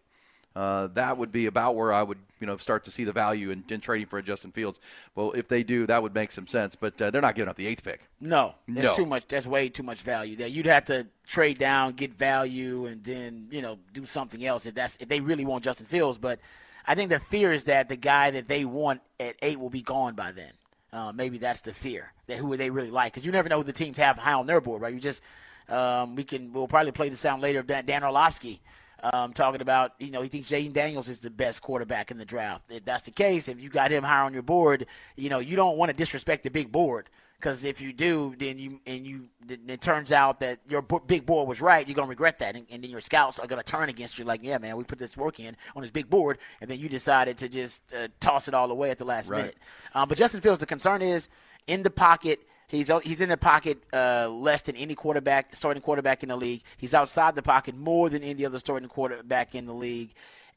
uh, that would be about where I would, you know, start to see the value in, in, trading for a Justin Fields. Well, if they do, that would make some sense. But uh, they're not giving up the eighth pick. No, that's no. too much. That's way too much value there. You'd have to trade down, get value, and then you know do something else if that's if they really want Justin Fields. But I think the fear is that the guy that they want at eight will be gone by then. Uh, maybe that's the fear that who would they really like because you never know who the teams have high on their board, right? You just um, we can we'll probably play the sound later Dan Orlovsky um, talking about, you know, he thinks Jayden Daniels is the best quarterback in the draft. If that's the case, if you got him higher on your board, you know, you don't want to disrespect the big board because if you do, then you and you, it turns out that your big board was right. You're gonna regret that, and, and, then your scouts are gonna turn against you. Like, yeah, man, we put this work in on this big board, and then you decided to just uh, toss it all away at the last right. minute. Um, but Justin Fields, the concern is in the pocket He's he's in the pocket uh, less than any quarterback, starting quarterback in the league. He's outside the pocket more than any other starting quarterback in the league.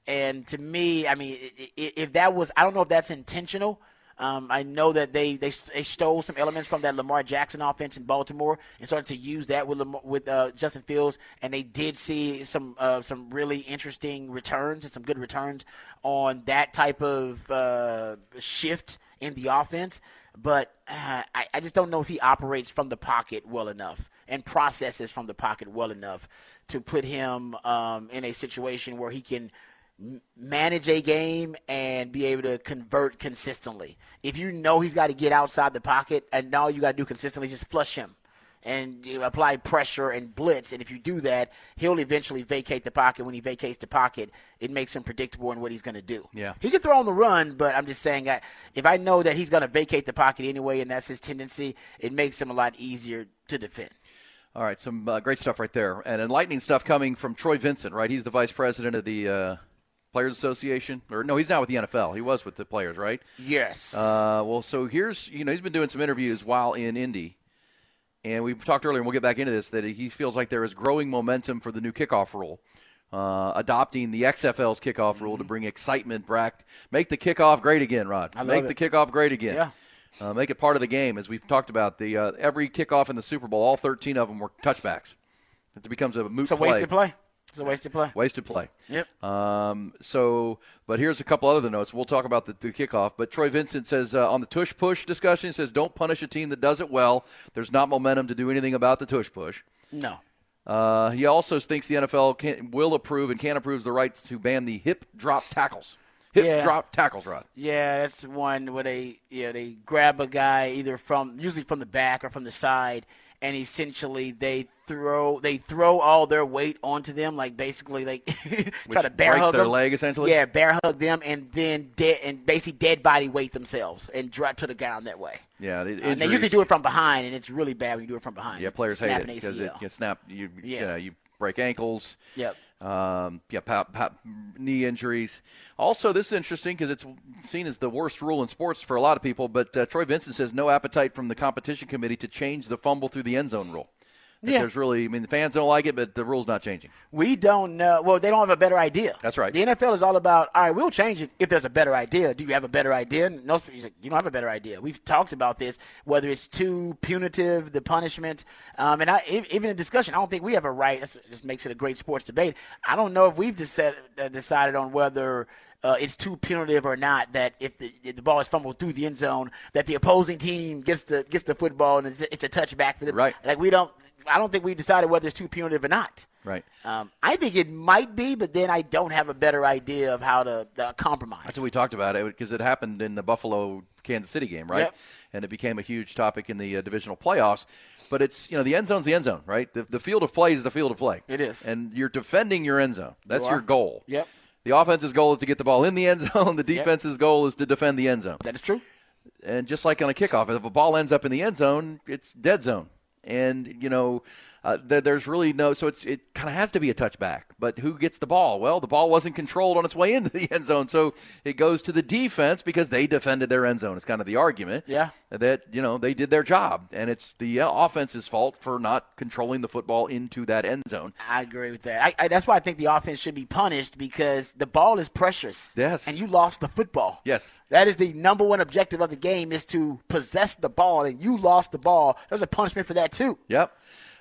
And to me, I mean, if that was, I don't know if that's intentional. Um, I know that they, they they stole some elements from that Lamar Jackson offense in Baltimore and started to use that with Lamar, with uh, Justin Fields, and they did see some uh, some really interesting returns and some good returns on that type of uh, shift in the offense but uh, I, I just don't know if he operates from the pocket well enough and processes from the pocket well enough to put him um, in a situation where he can manage a game and be able to convert consistently. If you know he's got to get outside the pocket and all you got to do consistently is just flush him and you apply pressure and blitz. And if you do that, he'll eventually vacate the pocket. When he vacates the pocket, it makes him predictable in what he's going to do. Yeah. He can throw on the run, but I'm just saying, if I know that he's going to vacate the pocket anyway, and that's his tendency, it makes him a lot easier to defend. All right, some uh, great stuff right there, and enlightening stuff coming from Troy Vincent. Right, he's the vice president of the uh, Players Association, or no, he's not with the NFL. He was with the players, right? Yes. Uh, well, so here's you know he's been doing some interviews while in Indy, and we talked earlier, and we'll get back into this, that he feels like there is growing momentum for the new kickoff rule. Uh, adopting the XFL's kickoff mm-hmm. rule to bring excitement back, make the kickoff great again, Rod. make it. the kickoff great again. Yeah. Uh, make it part of the game, as we've talked about. The uh, every kickoff in the Super Bowl, all 13 of them were touchbacks. It becomes a moot it's a play. wasted play. It's a wasted play. Wasted play. Yep. Um, so, but here's a couple other notes. We'll talk about the, the kickoff. But Troy Vincent says uh, on the tush push discussion, he says don't punish a team that does it well. There's not momentum to do anything about the tush push. No. Uh, he also thinks the NFL can, will approve and can approve the rights to ban the hip drop tackles. Hip yeah. drop tackles, Rod. Yeah, that's one where they yeah they grab a guy either from usually from the back or from the side and essentially they throw they throw all their weight onto them, like basically like try to bear hug their them. leg essentially. Yeah, bear hug them, and then dead and basically dead body weight themselves and drop to the ground that way. Yeah, the uh, and they usually do it from behind, and it's really bad when you do it from behind. Yeah, players hate it because it you snap. You yeah, you break ankles. Yep. Um, yeah, pa- pa- knee injuries. Also, this is interesting because it's seen as the worst rule in sports for a lot of people. But uh, Troy Vincent says no appetite from the competition committee to change the fumble through the end zone rule. Yeah. There's really, I mean, the fans don't like it, but the rule's not changing. We don't know. Well, they don't have a better idea. That's right. The NFL is all about, all right, we'll change it if there's a better idea. Do you have a better idea? No, he's like, you don't have a better idea. We've talked about this, whether it's too punitive, the punishment, um, and I, even in discussion, I don't think we have a right. This, this makes it a great sports debate. I don't know if we've decided, uh, decided on whether. Uh, it's too punitive or not that if the, if the ball is fumbled through the end zone, that the opposing team gets the gets the football and it's, it's a touchback for them. Right. Like we don't. I don't think we decided whether it's too punitive or not. Right. Um, I think it might be, but then I don't have a better idea of how to uh, compromise. That's what we talked about it because it happened in the Buffalo Kansas City game, right? Yep. And it became a huge topic in the uh, divisional playoffs. But it's you know the end zone's the end zone, right? The, the field of play is the field of play. It is. and you're defending your end zone. That's are. your goal. Yep. The offense's goal is to get the ball in the end zone. The defense's goal is to defend the end zone. That is true. And just like on a kickoff, if a ball ends up in the end zone, it's dead zone. And you know, uh, there, there's really no. So it's it kind of has to be a touchback. But who gets the ball? Well, the ball wasn't controlled on its way into the end zone, so it goes to the defense because they defended their end zone. It's kind of the argument. Yeah. That you know they did their job, and it's the uh, offense's fault for not controlling the football into that end zone. I agree with that. I, I, that's why I think the offense should be punished because the ball is precious. Yes. And you lost the football. Yes. That is the number one objective of the game is to possess the ball, and you lost the ball. There's a punishment for that too. Yep.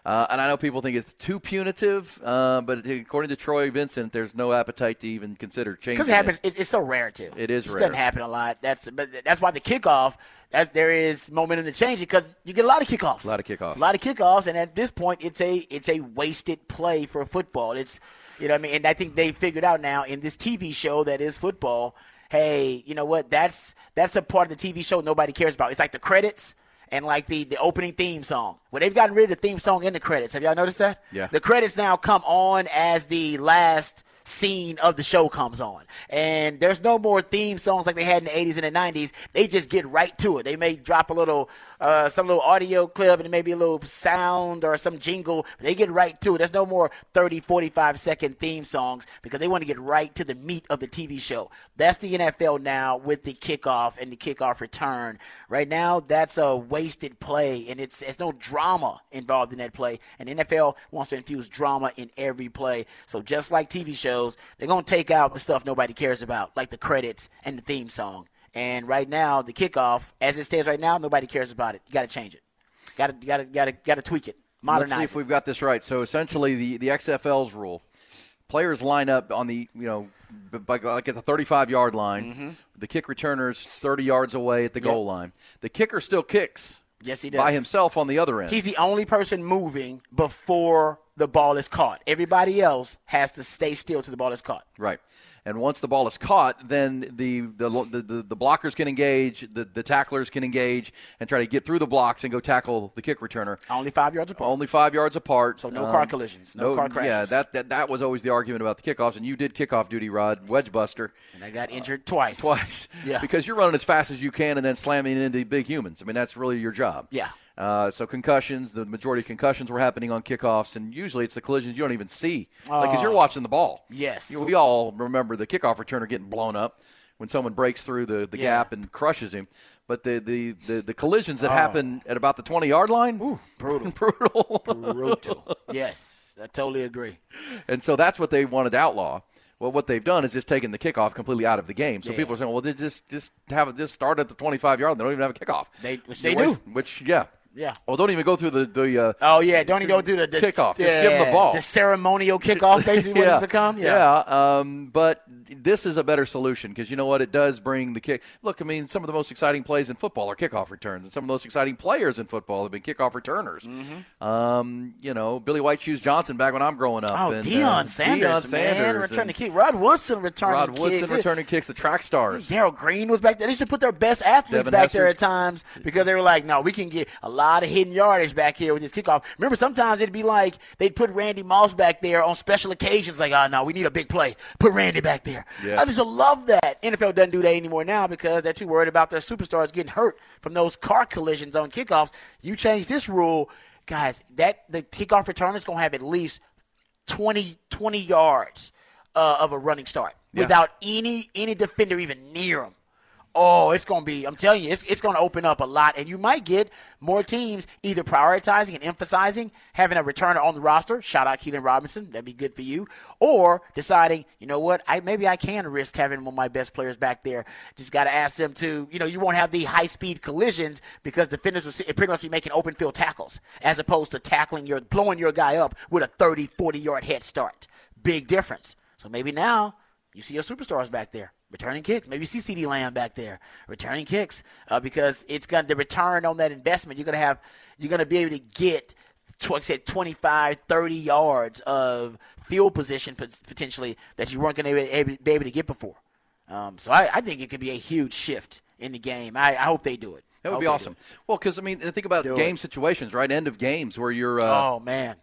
Uh, and I know people think it's too punitive, uh, but according to Troy Vincent, there's no appetite to even consider changing. Because it happens, it, it's so rare too. It is It doesn't happen a lot. That's but that's why the kickoff. That there is momentum to change it because you get a lot of kickoffs. A lot of kickoffs. It's a lot of kickoffs, and at this point, it's a it's a wasted play for football. It's you know I mean, and I think they figured out now in this TV show that is football. Hey, you know what? That's that's a part of the TV show nobody cares about. It's like the credits and like the the opening theme song. Well, they've gotten rid of the theme song in the credits. Have y'all noticed that? Yeah. The credits now come on as the last scene of the show comes on. And there's no more theme songs like they had in the 80s and the 90s. They just get right to it. They may drop a little, uh, some little audio clip and maybe a little sound or some jingle. They get right to it. There's no more 30, 45 second theme songs because they want to get right to the meat of the TV show. That's the NFL now with the kickoff and the kickoff return. Right now, that's a wasted play and it's, it's no drama involved in that play. And NFL wants to infuse drama in every play. So just like TV shows, they're going to take out the stuff nobody cares about, like the credits and the theme song. And right now, the kickoff, as it stands right now, nobody cares about it. You got to change it. Got to, got to, got to, got to tweak it. Let's see if we've got this right. So essentially, the the XFL's rule: players line up on the you know, like at the 35 yard line. Mm-hmm. The kick returner's 30 yards away at the goal line. The kicker still kicks. Yes, he does. by himself on the other end. He's the only person moving before the ball is caught. Everybody else has to stay still till the ball is caught. Right. And once the ball is caught, then the the, the, the, the blockers can engage, the, the tacklers can engage, and try to get through the blocks and go tackle the kick returner. Only five yards apart. Only five yards apart. So no car um, collisions, no car crashes. Yeah, that, that that was always the argument about the kickoffs, and you did kickoff duty, Rod, wedge buster. And I got injured twice. Twice. Yeah. Because you're running as fast as you can and then slamming into big humans. I mean, that's really your job. Yeah. Uh, so concussions, the majority of concussions were happening on kickoffs, and usually it's the collisions you don't even see, like because you're Oh. watching the ball. Yes. You- we all remember the kickoff returner getting blown up when someone breaks through the, the Yeah. gap and crushes him. But the, the, the, the collisions that Oh. happen at about the 20 yard line, brutal, brutal, brutal. Yes, I totally agree. and so that's what they wanted to outlaw. Well, what they've done is just taken the kickoff completely out of the game. So Yeah. people are saying, well, they just just have it just start at the 25 yard. line. They don't even have a kickoff. They, which they Which- do. Which yeah. Yeah. Well, don't even go through the the. Uh, Oh yeah, don't even go through the, the kickoff. Just yeah, give them the ball. The ceremonial kickoff, basically, what it's become. Yeah. Yeah. Um, but this is a better solution because you know what? It does bring the kick. Look, I mean, some of the most exciting plays in football are kickoff returns, and some of the most exciting players in football have been kickoff returners. Mm-hmm. Um, you know, Billy White Shoes Johnson back when I'm growing up. Oh, and, Deion uh, Sanders, Deion man, Sanders returning and kick. Rod Woodson returning Rod Woodson kicks. returning kicks. The track stars. Darrell Green was back there. They should put their best athletes Devin back there at times because they were like, no, we can get a lot of hidden yardage back here with this kickoff. Remember, sometimes it'd be like they'd put Randy Moss back there on special occasions, like, oh, no, we need a big play. Put Randy back there. Yeah. I just love that. NFL doesn't do that anymore now because they're too worried about their superstars getting hurt from those car collisions on kickoffs. You change this rule, guys, that the kickoff returner is going to have at least 20, 20 yards uh, of a running start Yeah. without any any defender even near him. Oh, it's going to be, I'm telling you, it's, it's going to open up a lot. And you might get more teams either prioritizing and emphasizing having a returner on the roster. Shout out Keilan Robinson. That'd be good for you. Or deciding, you know what, I maybe I can risk having one of my best players back there. Just got to ask them to, you know, you won't have the high speed collisions because defenders will pretty much be making open field tackles as opposed to tackling your, blowing your guy up with a 30, 40 yard head start. Big difference. So maybe now you see your superstars back there returning kicks. Maybe you see CeeDee Lamb back there returning kicks uh, because it's going the return on that investment. You're going to have you're going to be able to get like I said 25, 30 yards of field position potentially that you weren't going to be able, be able to get before. Um, so I, I think it could be a huge shift in the game. I, I hope they do it. That would be awesome. Well, because I mean, think about Do game it. situations, right? End of games where you're. Uh, oh man,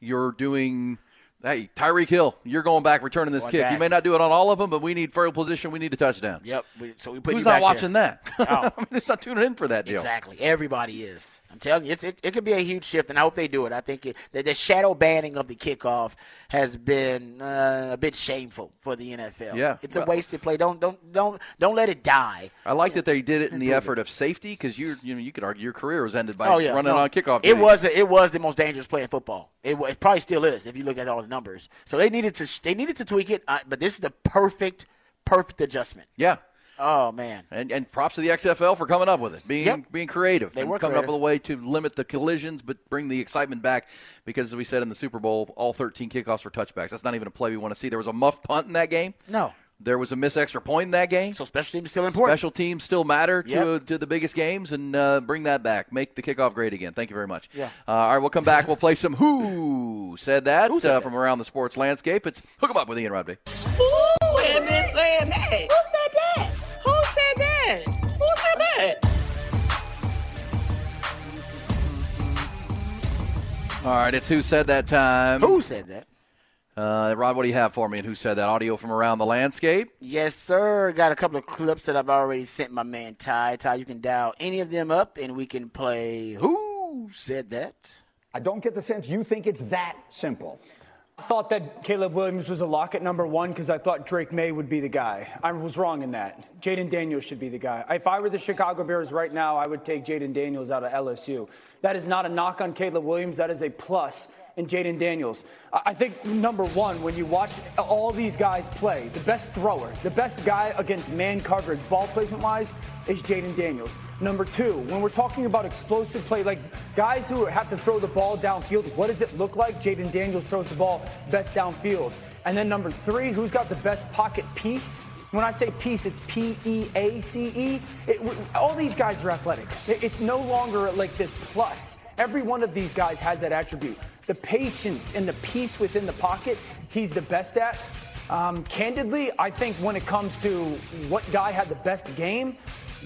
you're doing. Hey, Tyreek Hill, you're going back returning this Going kick. back. You may not do it on all of them, but we need field position. We need a touchdown. Yep. We, so we put Who's not watching there. that? Oh. I mean, it's not tuning in for that deal. Exactly. Everybody is. I'm telling you, it's, it, it could be a huge shift, and I hope they do it. I think it, the, the shadow banning of the kickoff has been uh, a bit shameful for the NFL. Yeah. it's a Well- wasted play. Don't don't don't don't let it die. I like that they did it in the effort of safety because you you know you could argue your career was ended by oh yeah, running no. on kickoff. It was it was the most dangerous play in football. It, it probably still is if you look at all numbers. So they needed to they needed to tweak it, uh, but this is the perfect perfect adjustment. Yeah. Oh man. And, and props to the XFL for coming up with it, being Yep. being creative, They were coming up creative. with a way to limit the collisions but bring the excitement back. Because as we said in the Super Bowl, all 13 kickoffs were touchbacks. That's not even a play we want to see. There was a muff punt in that game. No. There was a miss extra point in that game. So special teams still important. Special teams still matter to Yep. to the biggest games, and uh, bring that back. Make the kickoff great again. Thank you very much. Yeah. Uh, all right, we'll come back. We'll play some Who Said That, Who Said uh, That? from around the sports landscape. It's Hook 'em Up with Ian Rodby. Who had been saying that? Who said that? Who said that? Who said that? All right, it's Who Said That time. Who said that? Uh, Rod, what do you have for me and Who Said That? Audio from around the landscape? Yes, sir. Got a couple of clips that I've already sent my man Ty. Ty, you can dial any of them up and we can play Who Said That? I don't get the sense you think it's that simple. I thought that Caleb Williams was a lock at number one because I thought Drake Maye would be the guy. I was wrong in that. Jayden Daniels should be the guy. If I were the Chicago Bears right now, I would take Jayden Daniels out of LSU. That is not a knock on Caleb Williams. That is a plus in Jayden Daniels. I I think number one, when you watch all these guys play, the best thrower, the best guy against man coverage, ball placement wise, is Jayden Daniels. Number two, when we're talking about explosive play, like guys who have to throw the ball downfield, what does it look like? Jaden Daniels throws the ball best downfield. And then number three, who's got the best pocket piece? When I say piece, it's P E A C E. All these guys are athletic. It- It's no longer like this plus. Every one of these guys has that attribute. The patience and the peace within the pocket, he's the best at. Um, candidly, I think when it comes to what guy had the best game,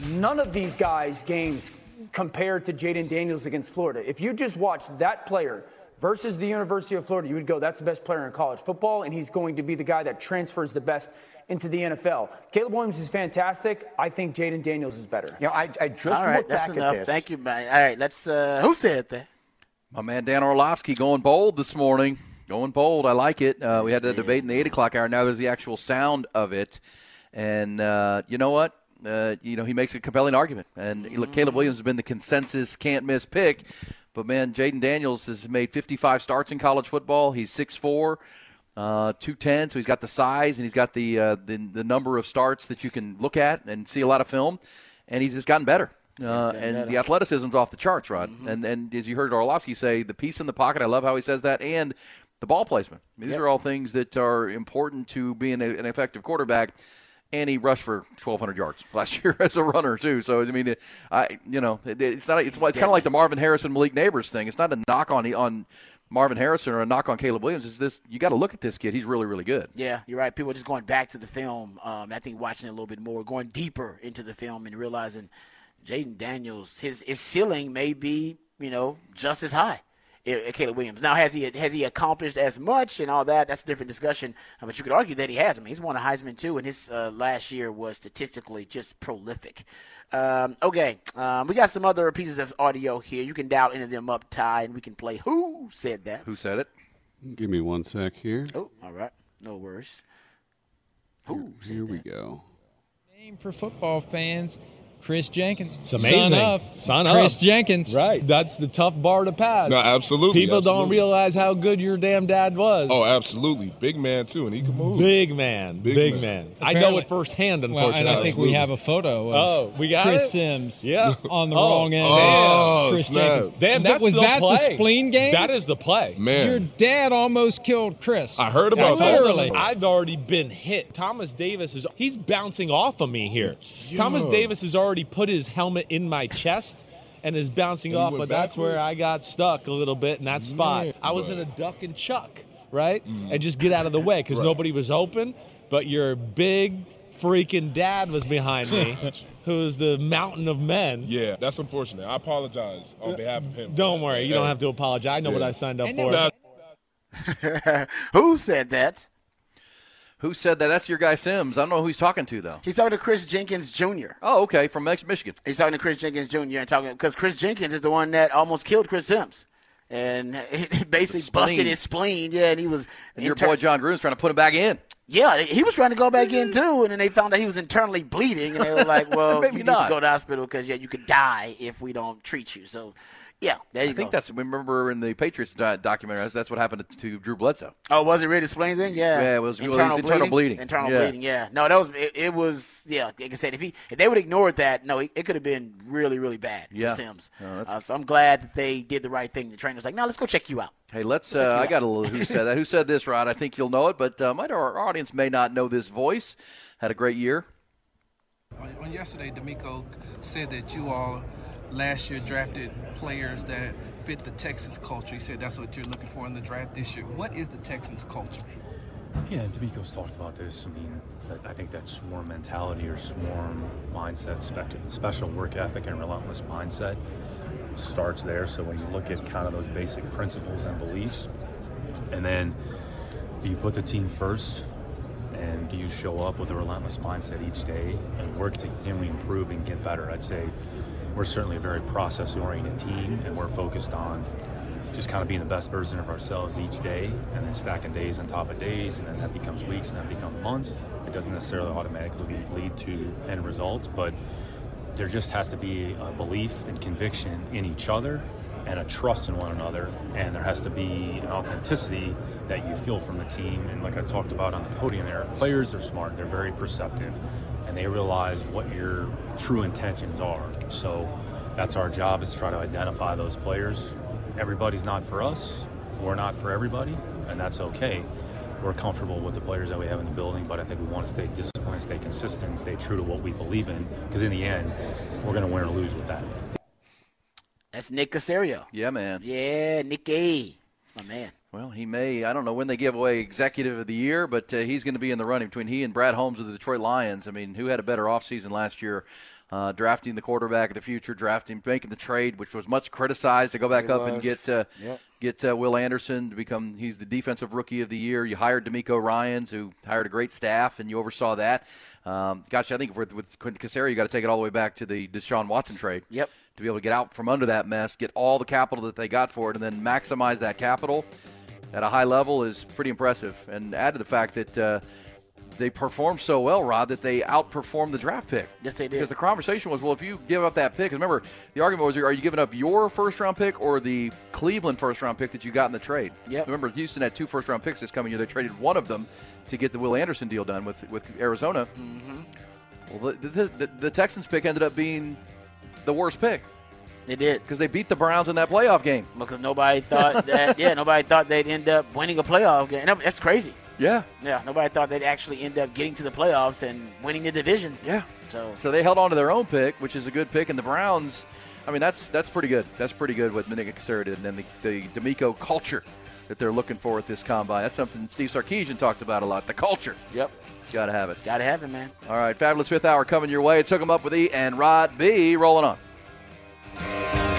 none of these guys' games compared to Jayden Daniels against Florida. If you just watch that player versus the University of Florida, you would go, that's the best player in college football, and he's going to be the guy that transfers the best into the NFL. Caleb Williams is fantastic. I think Jayden Daniels is better. You know, I, I just All right, looked that's back enough. at this. Thank you, man. All right, let's. Uh, who said that? My man Dan Orlovsky going bold this morning. Going bold. I like it. Uh, we had that debate in the 8 o'clock hour. Now there's the actual sound of it. And uh, you know what? Uh, you know, he makes a compelling argument. And look, Caleb Williams has been the consensus can't miss pick. But man, Jayden Daniels has made 55 starts in college football. He's 6'4, uh, 210, so he's got the size and he's got the, uh, the the number of starts that you can look at and see a lot of film. And he's just gotten better. Uh, and the athleticism's off the charts, Rod. And and as you heard Orlovsky say, the piece in the pocket. I love how he says that, and the ball placement. These Yep. are all things that are important to being a, an effective quarterback. And he rushed for 1,200 yards last year as a runner too. So I mean, it- I you know it, it's not it's, it's kind of like the Marvin Harrison Malik Nabers thing. It's not a knock on on Marvin Harrison or a knock on Caleb Williams. It's this you got to look at this kid. He's really really good. Yeah, you're right. People are just going back to the film. Um, I think watching it a little bit more, going deeper into the film, and realizing Jayden Daniels, his his ceiling may be, you know, just as high. eh, eh, Caleb Williams. Now, has he has he accomplished as much and all that? That's a different discussion. Uh, But you could argue that he has. I mean, he's won a Heisman too, and his uh, last year was statistically just prolific. Um, okay, um, we got some other pieces of audio here. You can dial any of them up, Ty, and we can play. Who said that? Who said it? Give me one sec here. Oh, all right. No worries. Who? Here we go. Name for football fans, Chris Jenkins. It's amazing. Son of Son Chris. Jenkins. Right. That's the tough bar to pass. No, absolutely. People don't realize how good your damn dad was. Oh, absolutely. Big man too, and he can move. Big man. Big Big, man. man. I know it firsthand, Well, unfortunately. and I think we have a photo of Oh, we got Chris it? Sims Yeah. on the Oh. wrong end. Oh, Chris snap. Jenkins. Damn, That- that's was the that play. the spleen game? That is the play. Man. Your dad almost killed Chris. I heard Yeah, about that. literally. I've already been hit. Thomas Davis is he's bouncing off of me here. Thomas Davis is already put his helmet in my chest and is bouncing And off, went but that's where? I got stuck a little bit in that spot. Man, I was but- in a duck and chuck, right? Mm. And just get out of the way because Right. nobody was open, but your big freaking dad was behind me, who's the mountain of men. Yeah, that's unfortunate. I apologize on behalf of him. Don't worry, you don't have to apologize. I know what I signed up And for. was- Who said that? Who said that? That's your guy Sims. I don't know who he's talking to though. He's talking to Chris Jenkins Jr. Oh, okay, from Mich- Michigan. He's talking to Chris Jenkins Jr. and talking because Chris Jenkins is the one that almost killed Chris Sims. And he basically busted his spleen. Yeah, and he was. And your inter- boy Jon Gruden's trying to put him back in. Yeah, he was trying to go back in mm-hmm. too, and then they found out he was internally bleeding, and they were like, "Well, Maybe you need not. to go to the hospital because yeah, you could die if we don't treat you." So, yeah, there you I go. think that's remember in the Patriots documentary. That's what happened to Drew Bledsoe. Oh, was it really spleen thing? Yeah, Yeah, it was- it was internal bleeding. Internal Yeah. bleeding. Yeah, no, that was it, it. Was yeah, like I said, if he if they would ignored that, no, it, it could have been really really bad Yeah. for Sims. No, uh, so I'm glad that they did the right thing. The trainer's like, now let's go check you out." Hey, let's. Uh, I got a little. Who said that? Who said this, Rod? I think you'll know it, but uh, might our audience may not know this voice. Had a great year. On, on yesterday, DeMeco said that you all last year drafted players that fit the Texas culture. He said that's what you're looking for in the draft this year. What is the Texans culture? Yeah, DeMeco's talked about this. I mean, I think that swarm mentality or swarm mindset, special work ethic, and relentless mindset starts there. So when you look at kind of those basic principles and beliefs, and then you put the team first, and do you show up with a relentless mindset each day and work to continually improve and get better? I'd say we're certainly a very process-oriented team, and we're focused on just kind of being the best version of ourselves each day and then stacking days on top of days and then that becomes weeks and that becomes months. It doesn't necessarily automatically lead to end results but there just has to be a belief and conviction in each other and a trust in one another and there has to be an authenticity that you feel from the team. And like i talked about on the podium there players are smart they're very perceptive and they realize what your true intentions are so that's our job is to try to identify those players everybody's not for us. We're not for everybody, and that's okay. We're comfortable with the players that we have in the building, but I think we want to stay disciplined, stay consistent, stay true to what we believe in, because in the end, we're going to win or lose with that. That's Nick Caserio. Yeah, man. Yeah, Nicky, my man. Well, he may. I don't know when they give away Executive of the Year, but uh, he's going to be in the running between he and Brad Holmes of the Detroit Lions. I mean, who had a better offseason last year? Uh, drafting the quarterback of the future, drafting, making the trade, which was much criticized to go back It up and get uh, Yep. get uh, Will Anderson to become he's the defensive rookie of the year. You hired DeMeco Ryans, who hired a great staff, and you oversaw that. Um, gosh, I think with with Caserio, you got to take it all the way back to the Deshaun Watson trade. Yep. To be able to get out from under that mess, get all the capital that they got for it, and then maximize that capital at a high level is pretty impressive. And add to the fact that uh, they performed so well, Rod, that they outperformed the draft pick. Yes, they did. Because the conversation was, well, if you give up that pick, remember the argument was, are you giving up your first round pick or the Cleveland first round pick that you got in the trade? Yep. Remember, Houston had two first round picks this coming year. They traded one of them to get the Will Anderson deal done with with Arizona. Mm-hmm. Well, the, the, the, the Texans pick ended up being the worst pick. They did because they beat the Browns in that playoff game. Because nobody thought that. yeah, nobody thought they'd end up winning a playoff game. That's crazy. Yeah. Yeah, nobody thought they'd actually end up getting to the playoffs and winning the division. Yeah. So So they held on to their own pick, which is a good pick, and the Browns. I mean, that's that's pretty good. That's pretty good what Nick Caserio did, and then the, the DeMeco culture that they're looking for at this combine. That's something Steve Sarkisian talked about a lot. The culture. Yep. Got to have it. Got to have it, man. All right, fabulous fifth hour coming your way. It's Hook 'em Up with E and Rod B. Rolling on. Bye.